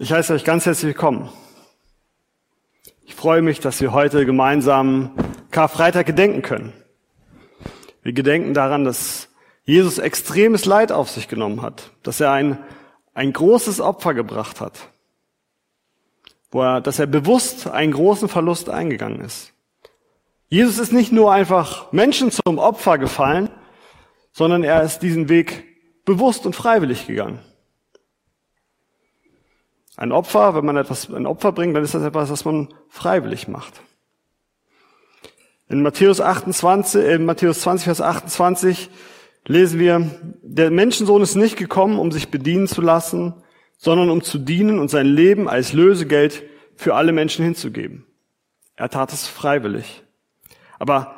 Ich heiße euch ganz herzlich willkommen. Ich freue mich, dass wir heute gemeinsam Karfreitag gedenken können. Wir gedenken daran, dass Jesus extremes Leid auf sich genommen hat, dass er ein, ein großes Opfer gebracht hat, wo er, dass er bewusst einen großen Verlust eingegangen ist. Jesus ist nicht nur einfach Menschen zum Opfer gefallen, sondern er ist diesen Weg bewusst und freiwillig gegangen. Ein Opfer, wenn man etwas, ein Opfer bringt, dann ist das etwas, was man freiwillig macht. In Matthäus 28, in Matthäus 20, Vers 28 lesen wir, der Menschensohn ist nicht gekommen, um sich bedienen zu lassen, sondern um zu dienen und sein Leben als Lösegeld für alle Menschen hinzugeben. Er tat es freiwillig. Aber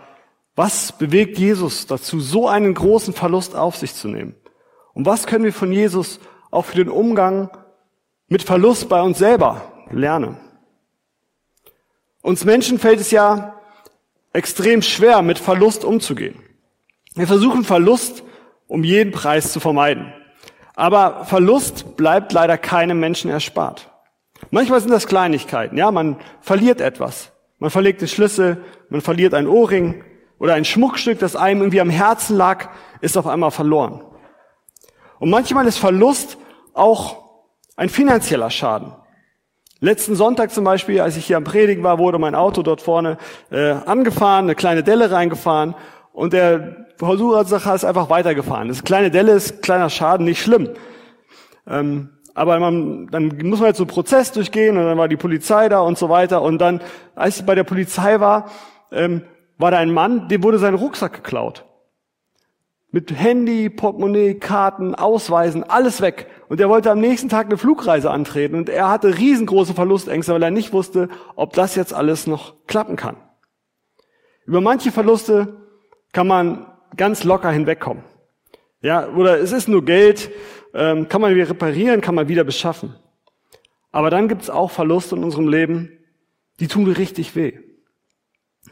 was bewegt Jesus dazu, so einen großen Verlust auf sich zu nehmen? Und was können wir von Jesus auch für den Umgang mit Verlust bei uns selber lernen. Uns Menschen fällt es ja extrem schwer, mit Verlust umzugehen. Wir versuchen Verlust um jeden Preis zu vermeiden. Aber Verlust bleibt leider keinem Menschen erspart. Manchmal sind das Kleinigkeiten. Ja, man verliert etwas. Man verliert den Schlüssel, man verliert ein Ohrring oder ein Schmuckstück, das einem irgendwie am Herzen lag, ist auf einmal verloren. Und manchmal ist Verlust auch ein finanzieller Schaden. Letzten Sonntag zum Beispiel, als ich hier am Predigen war, wurde mein Auto dort vorne äh, angefahren, eine kleine Delle reingefahren und der Versuchersacher ist einfach weitergefahren. Das kleine Delle ist kleiner Schaden, nicht schlimm. Ähm, aber man, dann muss man jetzt so einen Prozess durchgehen und dann war die Polizei da und so weiter. Und dann, als ich bei der Polizei war, ähm, war da ein Mann, dem wurde sein Rucksack geklaut. Mit Handy, Portemonnaie, Karten, Ausweisen, alles weg. Und er wollte am nächsten Tag eine Flugreise antreten und er hatte riesengroße Verlustängste, weil er nicht wusste, ob das jetzt alles noch klappen kann. Über manche Verluste kann man ganz locker hinwegkommen. Ja, oder es ist nur Geld, ähm, kann man wieder reparieren, kann man wieder beschaffen. Aber dann gibt es auch Verluste in unserem Leben, die tun richtig weh.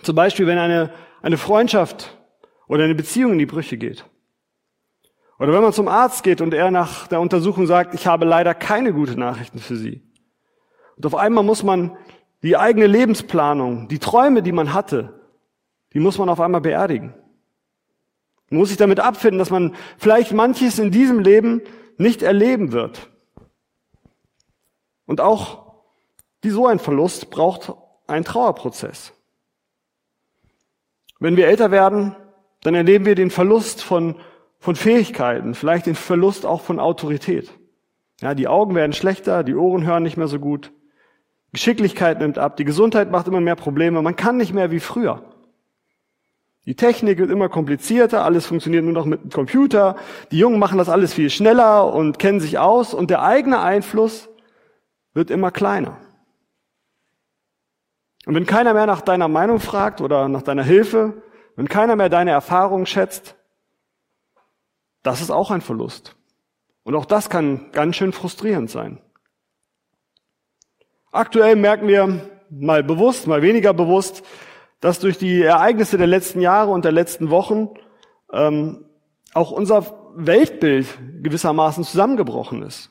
Zum Beispiel, wenn eine, eine Freundschaft oder eine Beziehung in die Brüche geht. Oder wenn man zum Arzt geht und er nach der Untersuchung sagt, ich habe leider keine gute Nachrichten für Sie. Und auf einmal muss man die eigene Lebensplanung, die Träume, die man hatte, die muss man auf einmal beerdigen. Man muss sich damit abfinden, dass man vielleicht manches in diesem Leben nicht erleben wird. Und auch die so ein Verlust braucht einen Trauerprozess. Wenn wir älter werden, dann erleben wir den Verlust von, von Fähigkeiten, vielleicht den Verlust auch von Autorität. Ja, die Augen werden schlechter, die Ohren hören nicht mehr so gut, Geschicklichkeit nimmt ab, die Gesundheit macht immer mehr Probleme, man kann nicht mehr wie früher. Die Technik wird immer komplizierter, alles funktioniert nur noch mit dem Computer, die Jungen machen das alles viel schneller und kennen sich aus und der eigene Einfluss wird immer kleiner. Und wenn keiner mehr nach deiner Meinung fragt oder nach deiner Hilfe, wenn keiner mehr deine Erfahrungen schätzt, das ist auch ein Verlust. Und auch das kann ganz schön frustrierend sein. Aktuell merken wir mal bewusst, mal weniger bewusst, dass durch die Ereignisse der letzten Jahre und der letzten Wochen ähm, auch unser Weltbild gewissermaßen zusammengebrochen ist.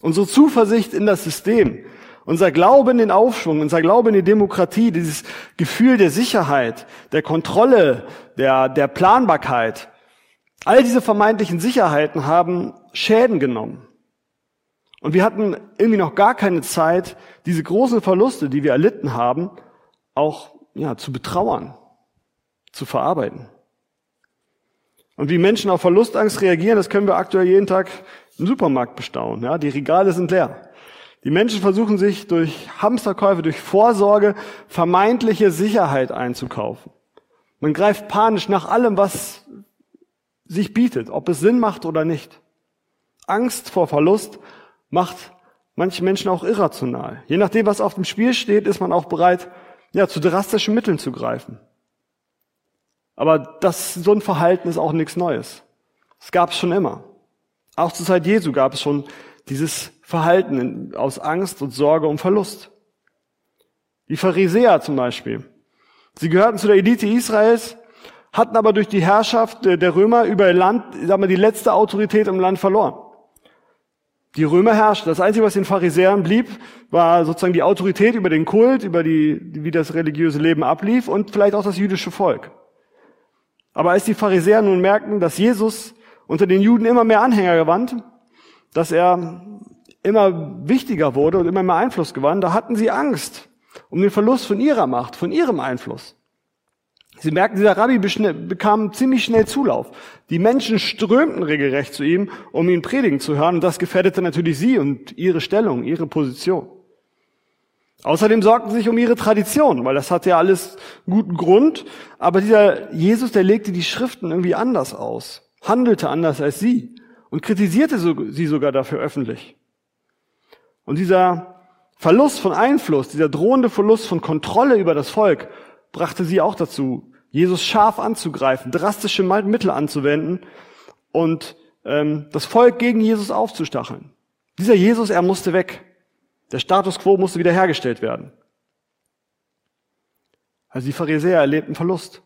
Unsere Zuversicht in das System, unser Glaube in den Aufschwung, unser Glaube in die Demokratie, dieses Gefühl der Sicherheit, der Kontrolle, der, der Planbarkeit, all diese vermeintlichen Sicherheiten haben Schäden genommen. Und wir hatten irgendwie noch gar keine Zeit, diese großen Verluste, die wir erlitten haben, auch ja, zu betrauern, zu verarbeiten. Und wie Menschen auf Verlustangst reagieren, das können wir aktuell jeden Tag im Supermarkt bestaunen. Ja, die Regale sind leer. Die Menschen versuchen sich durch Hamsterkäufe, durch Vorsorge vermeintliche Sicherheit einzukaufen. Man greift panisch nach allem, was sich bietet, ob es Sinn macht oder nicht. Angst vor Verlust macht manche Menschen auch irrational. Je nachdem, was auf dem Spiel steht, ist man auch bereit, ja, zu drastischen Mitteln zu greifen. Aber das, so ein Verhalten ist auch nichts Neues. Es gab es schon immer. Auch zur Zeit Jesu gab es schon dieses Verhalten aus Angst und Sorge um Verlust. Die Pharisäer zum Beispiel. Sie gehörten zu der Elite Israels, hatten aber durch die Herrschaft der Römer über ihr Land, sagen wir, die letzte Autorität im Land verloren. Die Römer herrschten. Das Einzige, was den Pharisäern blieb, war sozusagen die Autorität über den Kult, über die, wie das religiöse Leben ablief und vielleicht auch das jüdische Volk. Aber als die Pharisäer nun merkten, dass Jesus unter den Juden immer mehr Anhänger gewann, dass er immer wichtiger wurde und immer mehr Einfluss gewann, da hatten sie Angst um den Verlust von ihrer Macht, von ihrem Einfluss. Sie merkten, dieser Rabbi bekam ziemlich schnell Zulauf. Die Menschen strömten regelrecht zu ihm, um ihn predigen zu hören. Und das gefährdete natürlich sie und ihre Stellung, ihre Position. Außerdem sorgten sie sich um ihre Tradition, weil das hatte ja alles guten Grund. Aber dieser Jesus, der legte die Schriften irgendwie anders aus, handelte anders als sie und kritisierte sie sogar dafür öffentlich. Und dieser Verlust von Einfluss, dieser drohende Verlust von Kontrolle über das Volk brachte sie auch dazu, Jesus scharf anzugreifen, drastische Mittel anzuwenden und ähm, das Volk gegen Jesus aufzustacheln. Dieser Jesus, er musste weg. Der Status quo musste wiederhergestellt werden. Also die Pharisäer erlebten Verlust.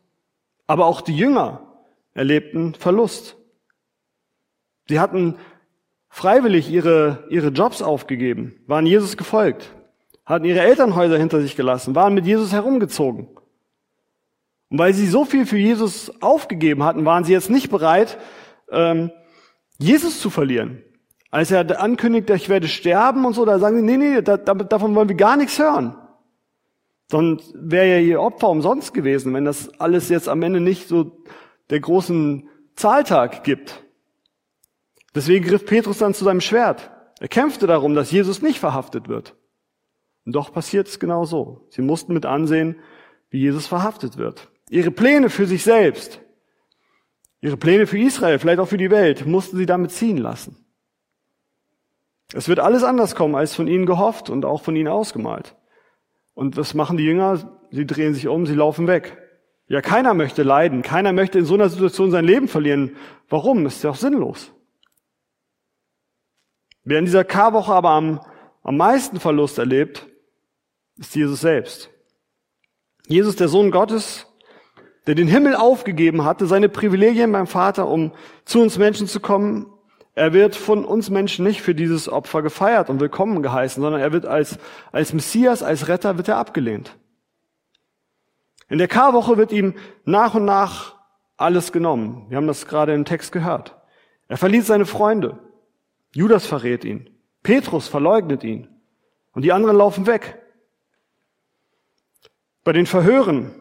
Aber auch die Jünger erlebten Verlust. Sie hatten freiwillig ihre, ihre Jobs aufgegeben, waren Jesus gefolgt, hatten ihre Elternhäuser hinter sich gelassen, waren mit Jesus herumgezogen. Und weil sie so viel für Jesus aufgegeben hatten, waren sie jetzt nicht bereit, ähm, Jesus zu verlieren. Als er ankündigt, ich werde sterben und so, da sagen sie, nee, nee, da, davon wollen wir gar nichts hören. Sonst wäre ja ihr Opfer umsonst gewesen, wenn das alles jetzt am Ende nicht so der großen Zahltag gibt. Deswegen griff Petrus dann zu seinem Schwert. Er kämpfte darum, dass Jesus nicht verhaftet wird. Und doch passiert es genau so. Sie mussten mit ansehen, wie Jesus verhaftet wird. Ihre Pläne für sich selbst, ihre Pläne für Israel, vielleicht auch für die Welt, mussten sie damit ziehen lassen. Es wird alles anders kommen, als von ihnen gehofft und auch von ihnen ausgemalt. Und was machen die Jünger? Sie drehen sich um, sie laufen weg. Ja, keiner möchte leiden, keiner möchte in so einer Situation sein Leben verlieren. Warum? Ist ja auch sinnlos. Wer in dieser Karwoche aber am, am meisten Verlust erlebt, ist Jesus selbst. Jesus, der Sohn Gottes, der den Himmel aufgegeben hatte, seine Privilegien beim Vater, um zu uns Menschen zu kommen. Er wird von uns Menschen nicht für dieses Opfer gefeiert und willkommen geheißen, sondern er wird als, als Messias, als Retter wird er abgelehnt. In der Karwoche wird ihm nach und nach alles genommen. Wir haben das gerade im Text gehört. Er verliert seine Freunde. Judas verrät ihn. Petrus verleugnet ihn. Und die anderen laufen weg. Bei den Verhören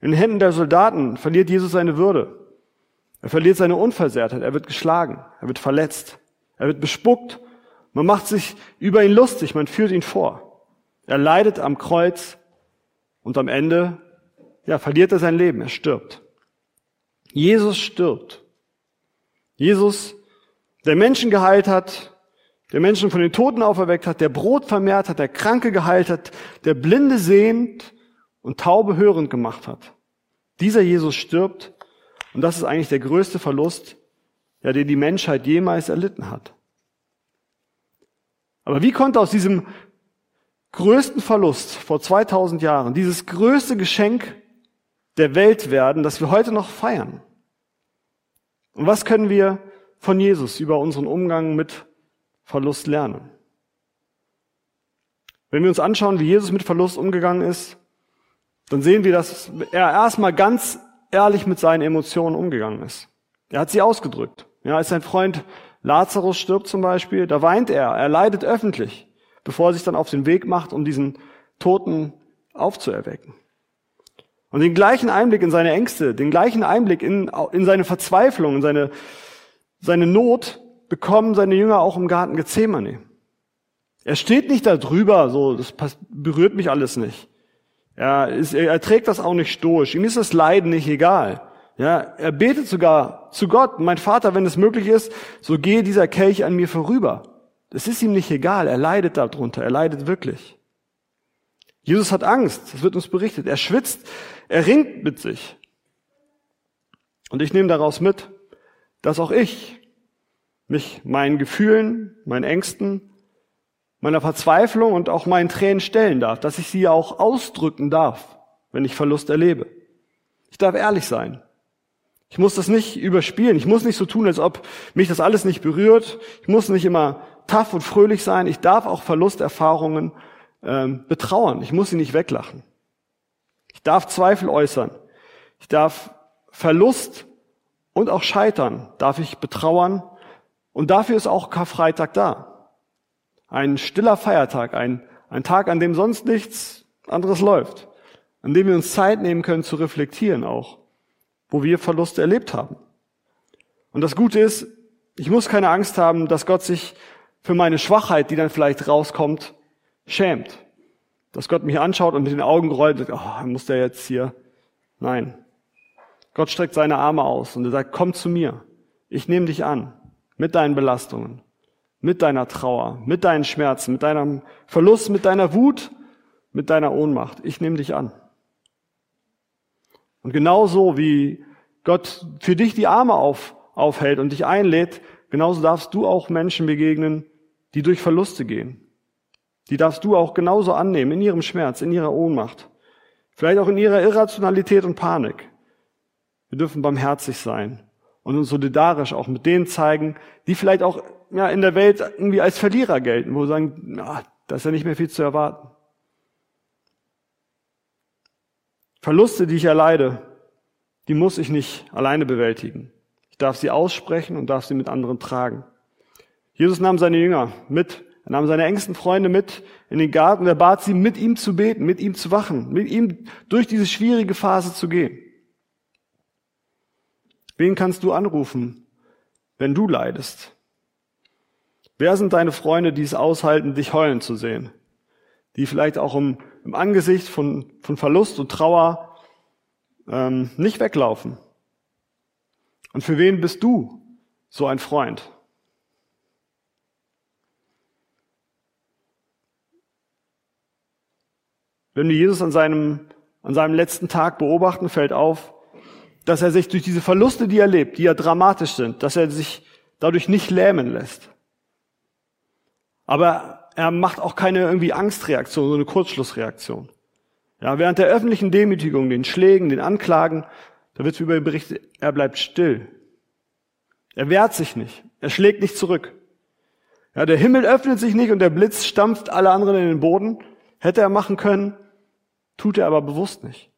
in den Händen der Soldaten verliert Jesus seine Würde. Er verliert seine Unversehrtheit. Er wird geschlagen. Er wird verletzt. Er wird bespuckt. Man macht sich über ihn lustig. Man führt ihn vor. Er leidet am Kreuz und am Ende, ja, verliert er sein Leben. Er stirbt. Jesus stirbt. Jesus, der Menschen geheilt hat, der Menschen von den Toten auferweckt hat, der Brot vermehrt hat, der Kranke geheilt hat, der Blinde sehend und Taube hörend gemacht hat. Dieser Jesus stirbt und das ist eigentlich der größte Verlust, ja, den die Menschheit jemals erlitten hat. Aber wie konnte aus diesem größten Verlust vor 2000 Jahren dieses größte Geschenk der Welt werden, das wir heute noch feiern? Und was können wir von Jesus über unseren Umgang mit Verlust lernen? Wenn wir uns anschauen, wie Jesus mit Verlust umgegangen ist, dann sehen wir, dass er erstmal ganz ehrlich mit seinen Emotionen umgegangen ist. Er hat sie ausgedrückt. Ja, als sein Freund Lazarus stirbt zum Beispiel, da weint er, er leidet öffentlich, bevor er sich dann auf den Weg macht, um diesen Toten aufzuerwecken. Und den gleichen Einblick in seine Ängste, den gleichen Einblick in, in seine Verzweiflung, in seine, seine Not bekommen seine Jünger auch im Garten Gethsemane. Er steht nicht da drüber, so, das berührt mich alles nicht. Ja, ist, er trägt das auch nicht stoisch. Ihm ist das Leiden nicht egal. Ja, er betet sogar zu Gott, mein Vater, wenn es möglich ist, so gehe dieser Kelch an mir vorüber. Das ist ihm nicht egal. Er leidet darunter. Er leidet wirklich. Jesus hat Angst. Das wird uns berichtet. Er schwitzt. Er ringt mit sich. Und ich nehme daraus mit, dass auch ich mich meinen Gefühlen, meinen Ängsten, meiner Verzweiflung und auch meinen Tränen stellen darf, dass ich sie auch ausdrücken darf, wenn ich Verlust erlebe. Ich darf ehrlich sein. Ich muss das nicht überspielen. Ich muss nicht so tun, als ob mich das alles nicht berührt. Ich muss nicht immer tough und fröhlich sein. Ich darf auch Verlusterfahrungen ähm, betrauern. Ich muss sie nicht weglachen. Ich darf Zweifel äußern. Ich darf Verlust und auch Scheitern darf ich betrauern. Und dafür ist auch Karfreitag da. Ein stiller Feiertag, ein, ein Tag, an dem sonst nichts anderes läuft. An dem wir uns Zeit nehmen können zu reflektieren auch, wo wir Verluste erlebt haben. Und das Gute ist, ich muss keine Angst haben, dass Gott sich für meine Schwachheit, die dann vielleicht rauskommt, schämt. Dass Gott mich anschaut und mit den Augen rollt, und, oh, muss der jetzt hier? Nein. Gott streckt seine Arme aus und er sagt, komm zu mir. Ich nehme dich an. Mit deinen Belastungen. Mit deiner Trauer. Mit deinen Schmerzen. Mit deinem Verlust. Mit deiner Wut. Mit deiner Ohnmacht. Ich nehme dich an. Und genauso wie Gott für dich die Arme auf, aufhält und dich einlädt, genauso darfst du auch Menschen begegnen, die durch Verluste gehen. Die darfst du auch genauso annehmen, in ihrem Schmerz, in ihrer Ohnmacht. Vielleicht auch in ihrer Irrationalität und Panik. Wir dürfen barmherzig sein und uns solidarisch auch mit denen zeigen, die vielleicht auch ja, in der Welt irgendwie als Verlierer gelten, wo wir sagen, na, da ist ja nicht mehr viel zu erwarten. Verluste, die ich erleide, die muss ich nicht alleine bewältigen. Ich darf sie aussprechen und darf sie mit anderen tragen. Jesus nahm seine Jünger mit, er nahm seine engsten Freunde mit in den Garten, er bat sie, mit ihm zu beten, mit ihm zu wachen, mit ihm durch diese schwierige Phase zu gehen. Wen kannst du anrufen, wenn du leidest? Wer sind deine Freunde, die es aushalten, dich heulen zu sehen? Die vielleicht auch im, im Angesicht von, von Verlust und Trauer ähm, nicht weglaufen. Und für wen bist du so ein Freund? Wenn wir Jesus an seinem, an seinem letzten Tag beobachten, fällt auf, dass er sich durch diese Verluste, die er lebt, die ja dramatisch sind, dass er sich dadurch nicht lähmen lässt. Aber er macht auch keine irgendwie Angstreaktion, so eine Kurzschlussreaktion. Ja, während der öffentlichen Demütigung, den Schlägen, den Anklagen, da wird über ihn berichtet, er bleibt still. Er wehrt sich nicht. Er schlägt nicht zurück. Ja, der Himmel öffnet sich nicht und der Blitz stampft alle anderen in den Boden. Hätte er machen können, tut er aber bewusst nicht.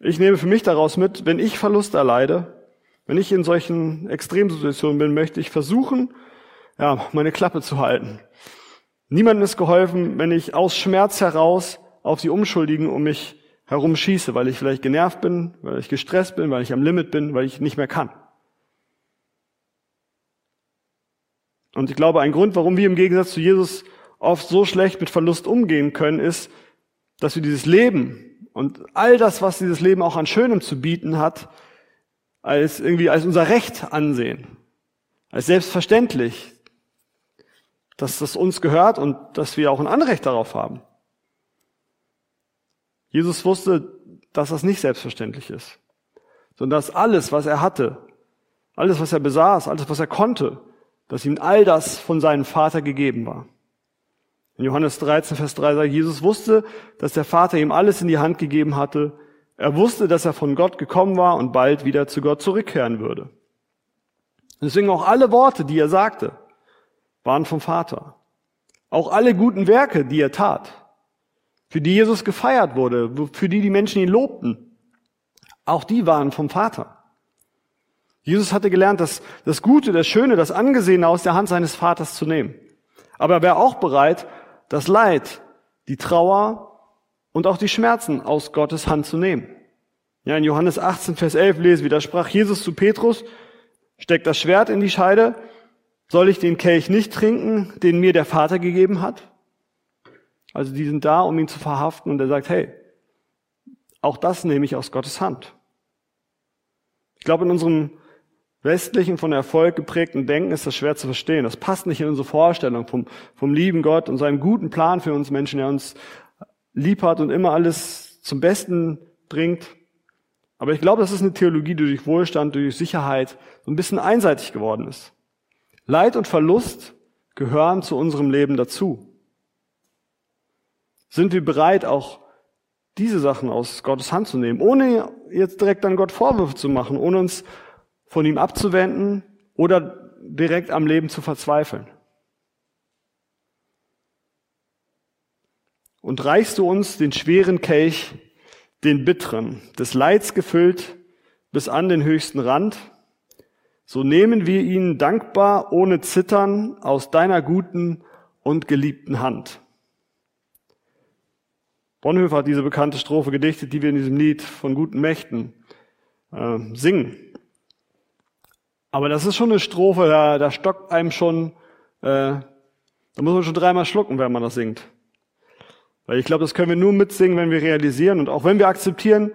Ich nehme für mich daraus mit, wenn ich Verlust erleide, wenn ich in solchen Extremsituationen bin, möchte ich versuchen, ja, meine Klappe zu halten. Niemandem ist geholfen, wenn ich aus Schmerz heraus auf die Unschuldigen um mich herum schieße, weil ich vielleicht genervt bin, weil ich gestresst bin, weil ich am Limit bin, weil ich nicht mehr kann. Und ich glaube, ein Grund, warum wir im Gegensatz zu Jesus oft so schlecht mit Verlust umgehen können, ist, dass wir dieses Leben und all das, was dieses Leben auch an Schönem zu bieten hat, als irgendwie als unser Recht ansehen, als selbstverständlich, dass das uns gehört und dass wir auch ein Anrecht darauf haben. Jesus wusste, dass das nicht selbstverständlich ist, sondern dass alles, was er hatte, alles, was er besaß, alles, was er konnte, dass ihm all das von seinem Vater gegeben war. In Johannes 13, Vers 3 sagt, Jesus wusste, dass der Vater ihm alles in die Hand gegeben hatte. Er wusste, dass er von Gott gekommen war und bald wieder zu Gott zurückkehren würde. Deswegen auch alle Worte, die er sagte, waren vom Vater. Auch alle guten Werke, die er tat, für die Jesus gefeiert wurde, für die die Menschen ihn lobten, auch die waren vom Vater. Jesus hatte gelernt, das, das Gute, das Schöne, das Angesehene aus der Hand seines Vaters zu nehmen. Aber er wäre auch bereit, das Leid, die Trauer und auch die Schmerzen aus Gottes Hand zu nehmen. Ja, in Johannes 18, Vers 11 lesen wir, da sprach Jesus zu Petrus, steckt das Schwert in die Scheide, soll ich den Kelch nicht trinken, den mir der Vater gegeben hat? Also die sind da, um ihn zu verhaften und er sagt, hey, auch das nehme ich aus Gottes Hand. Ich glaube, in unserem westlichen, von Erfolg geprägten Denken ist das schwer zu verstehen. Das passt nicht in unsere Vorstellung vom, vom lieben Gott und seinem guten Plan für uns Menschen, der uns lieb hat und immer alles zum Besten bringt. Aber ich glaube, das ist eine Theologie, die durch Wohlstand, durch Sicherheit so ein bisschen einseitig geworden ist. Leid und Verlust gehören zu unserem Leben dazu. Sind wir bereit, auch diese Sachen aus Gottes Hand zu nehmen, ohne jetzt direkt an Gott Vorwürfe zu machen, ohne uns von ihm abzuwenden oder direkt am Leben zu verzweifeln. Und reichst du uns den schweren Kelch, den bitteren, des Leids gefüllt bis an den höchsten Rand, so nehmen wir ihn dankbar ohne Zittern aus deiner guten und geliebten Hand. Bonhoeffer hat diese bekannte Strophe gedichtet, die wir in diesem Lied von guten Mächten äh, singen. Aber das ist schon eine Strophe, da, da stockt einem schon, äh, da muss man schon dreimal schlucken, wenn man das singt. Weil ich glaube, das können wir nur mitsingen, wenn wir realisieren und auch wenn wir akzeptieren,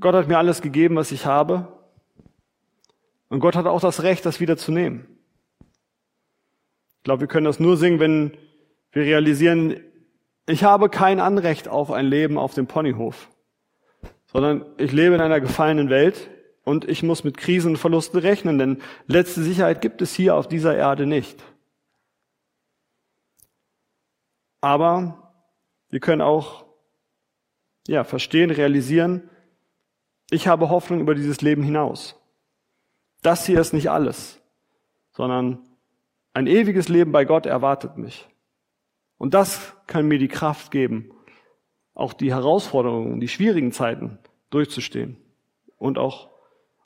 Gott hat mir alles gegeben, was ich habe. Und Gott hat auch das Recht, das wieder zu nehmen. Ich glaube, wir können das nur singen, wenn wir realisieren, ich habe kein Anrecht auf ein Leben auf dem Ponyhof, sondern ich lebe in einer gefallenen Welt und ich muss mit Krisen und Verlusten rechnen, denn letzte Sicherheit gibt es hier auf dieser Erde nicht. Aber wir können auch ja, verstehen, realisieren, ich habe Hoffnung über dieses Leben hinaus. Das hier ist nicht alles, sondern ein ewiges Leben bei Gott erwartet mich. Und das kann mir die Kraft geben, auch die Herausforderungen, die schwierigen Zeiten durchzustehen und auch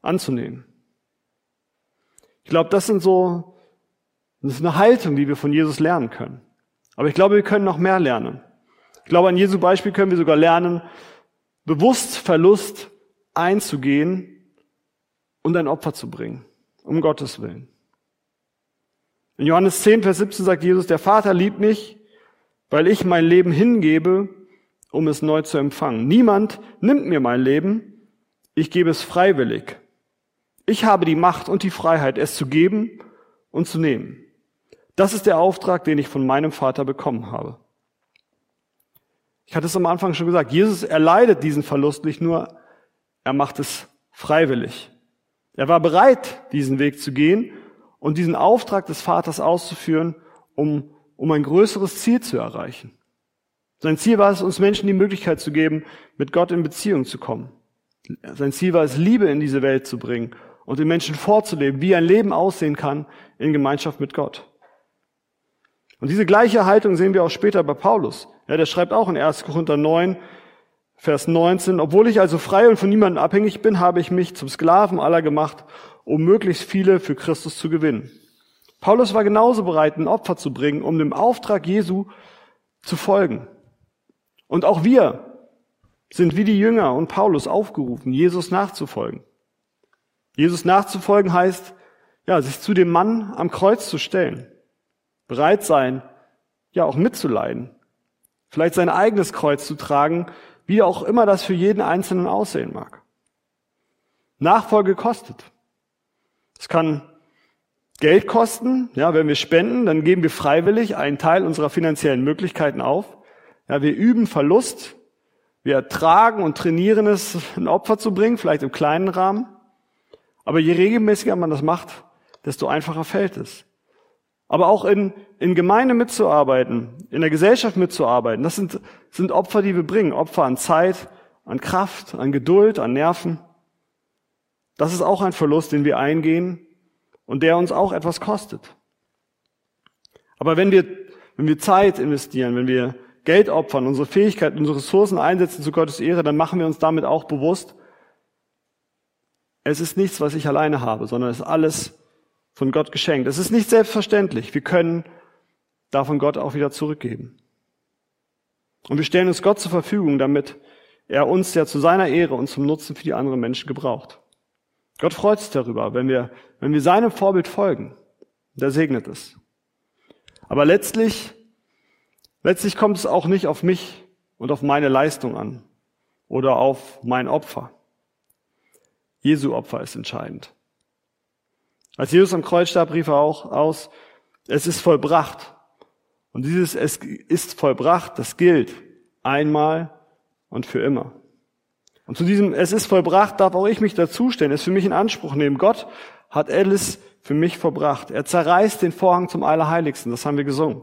anzunehmen. Ich glaube, das sind so, das ist eine Haltung, die wir von Jesus lernen können. Aber ich glaube, wir können noch mehr lernen. Ich glaube, an Jesu Beispiel können wir sogar lernen, bewusst Verlust einzugehen und ein Opfer zu bringen, um Gottes Willen. In Johannes 10, Vers 17 sagt Jesus, der Vater liebt mich, weil ich mein Leben hingebe, um es neu zu empfangen. Niemand nimmt mir mein Leben, ich gebe es freiwillig. Ich habe die Macht und die Freiheit, es zu geben und zu nehmen. Das ist der Auftrag, den ich von meinem Vater bekommen habe. Ich hatte es am Anfang schon gesagt, Jesus erleidet diesen Verlust nicht nur, er macht es freiwillig. Er war bereit, diesen Weg zu gehen und diesen Auftrag des Vaters auszuführen, um, um ein größeres Ziel zu erreichen. Sein Ziel war es, uns Menschen die Möglichkeit zu geben, mit Gott in Beziehung zu kommen. Sein Ziel war es, Liebe in diese Welt zu bringen und den Menschen vorzuleben, wie ein Leben aussehen kann in Gemeinschaft mit Gott. Und diese gleiche Haltung sehen wir auch später bei Paulus. Ja, der schreibt auch in 1. Korinther 9, Vers 19, obwohl ich also frei und von niemandem abhängig bin, habe ich mich zum Sklaven aller gemacht, um möglichst viele für Christus zu gewinnen. Paulus war genauso bereit, ein Opfer zu bringen, um dem Auftrag Jesu zu folgen. Und auch wir sind wie die Jünger und Paulus aufgerufen, Jesus nachzufolgen. Jesus nachzufolgen heißt, ja, sich zu dem Mann am Kreuz zu stellen bereit sein, ja auch mitzuleiden, vielleicht sein eigenes Kreuz zu tragen, wie auch immer das für jeden Einzelnen aussehen mag. Nachfolge kostet. Es kann Geld kosten, ja, wenn wir spenden, dann geben wir freiwillig einen Teil unserer finanziellen Möglichkeiten auf. Ja, wir üben Verlust, wir ertragen und trainieren es, ein Opfer zu bringen, vielleicht im kleinen Rahmen. Aber je regelmäßiger man das macht, desto einfacher fällt es. Aber auch in, in Gemeinde mitzuarbeiten, in der Gesellschaft mitzuarbeiten, das sind, sind Opfer, die wir bringen. Opfer an Zeit, an Kraft, an Geduld, an Nerven. Das ist auch ein Verlust, den wir eingehen und der uns auch etwas kostet. Aber wenn wir, wenn wir Zeit investieren, wenn wir Geld opfern, unsere Fähigkeiten, unsere Ressourcen einsetzen zu Gottes Ehre, dann machen wir uns damit auch bewusst, es ist nichts, was ich alleine habe, sondern es ist alles von Gott geschenkt. Es ist nicht selbstverständlich. Wir können davon Gott auch wieder zurückgeben. Und wir stellen uns Gott zur Verfügung, damit er uns ja zu seiner Ehre und zum Nutzen für die anderen Menschen gebraucht. Gott freut sich darüber, wenn wir, wenn wir seinem Vorbild folgen. Der segnet es. Aber letztlich, letztlich kommt es auch nicht auf mich und auf meine Leistung an oder auf mein Opfer. Jesu Opfer ist entscheidend. Als Jesus am Kreuz starb, rief er auch aus, es ist vollbracht. Und dieses es ist vollbracht, das gilt einmal und für immer. Und zu diesem es ist vollbracht darf auch ich mich dazustellen, es für mich in Anspruch nehmen. Gott hat alles für mich vollbracht. Er zerreißt den Vorhang zum Allerheiligsten, das haben wir gesungen.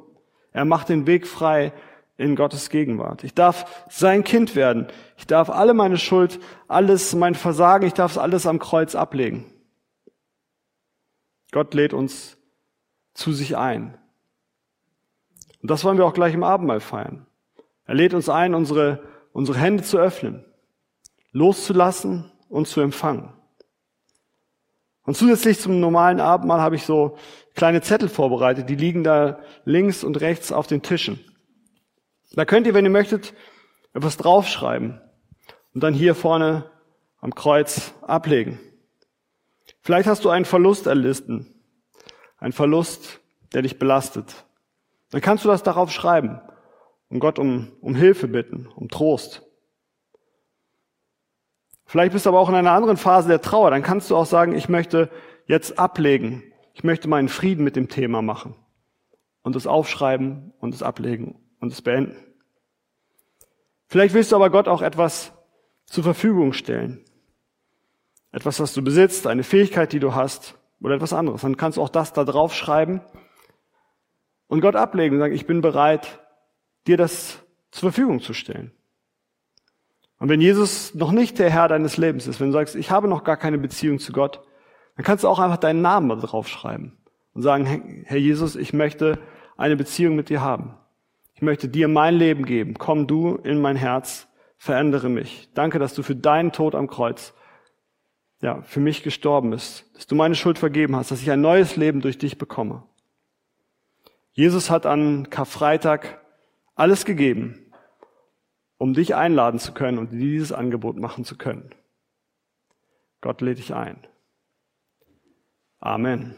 Er macht den Weg frei in Gottes Gegenwart. Ich darf sein Kind werden. Ich darf alle meine Schuld, alles mein Versagen, ich darf es alles am Kreuz ablegen. Gott lädt uns zu sich ein. Und das wollen wir auch gleich im Abendmahl feiern. Er lädt uns ein, unsere, unsere Hände zu öffnen, loszulassen und zu empfangen. Und zusätzlich zum normalen Abendmahl habe ich so kleine Zettel vorbereitet, die liegen da links und rechts auf den Tischen. Da könnt ihr, wenn ihr möchtet, etwas draufschreiben und dann hier vorne am Kreuz ablegen. Vielleicht hast du einen Verlust erlitten, einen Verlust, der dich belastet. Dann kannst du das darauf schreiben und Gott um, um Hilfe bitten, um Trost. Vielleicht bist du aber auch in einer anderen Phase der Trauer. Dann kannst du auch sagen, ich möchte jetzt ablegen. Ich möchte meinen Frieden mit dem Thema machen. Und es aufschreiben und es ablegen und es beenden. Vielleicht willst du aber Gott auch etwas zur Verfügung stellen. Etwas, was du besitzt, eine Fähigkeit, die du hast oder etwas anderes. Dann kannst du auch das da drauf schreiben und Gott ablegen und sagen, ich bin bereit, dir das zur Verfügung zu stellen. Und wenn Jesus noch nicht der Herr deines Lebens ist, wenn du sagst, ich habe noch gar keine Beziehung zu Gott, dann kannst du auch einfach deinen Namen da drauf schreiben und sagen, Herr Jesus, ich möchte eine Beziehung mit dir haben. Ich möchte dir mein Leben geben. Komm du in mein Herz, verändere mich. Danke, dass du für deinen Tod am Kreuz ja, für mich gestorben bist, dass du meine Schuld vergeben hast, dass ich ein neues Leben durch dich bekomme. Jesus hat an Karfreitag alles gegeben, um dich einladen zu können und dieses Angebot machen zu können. Gott lädt dich ein. Amen.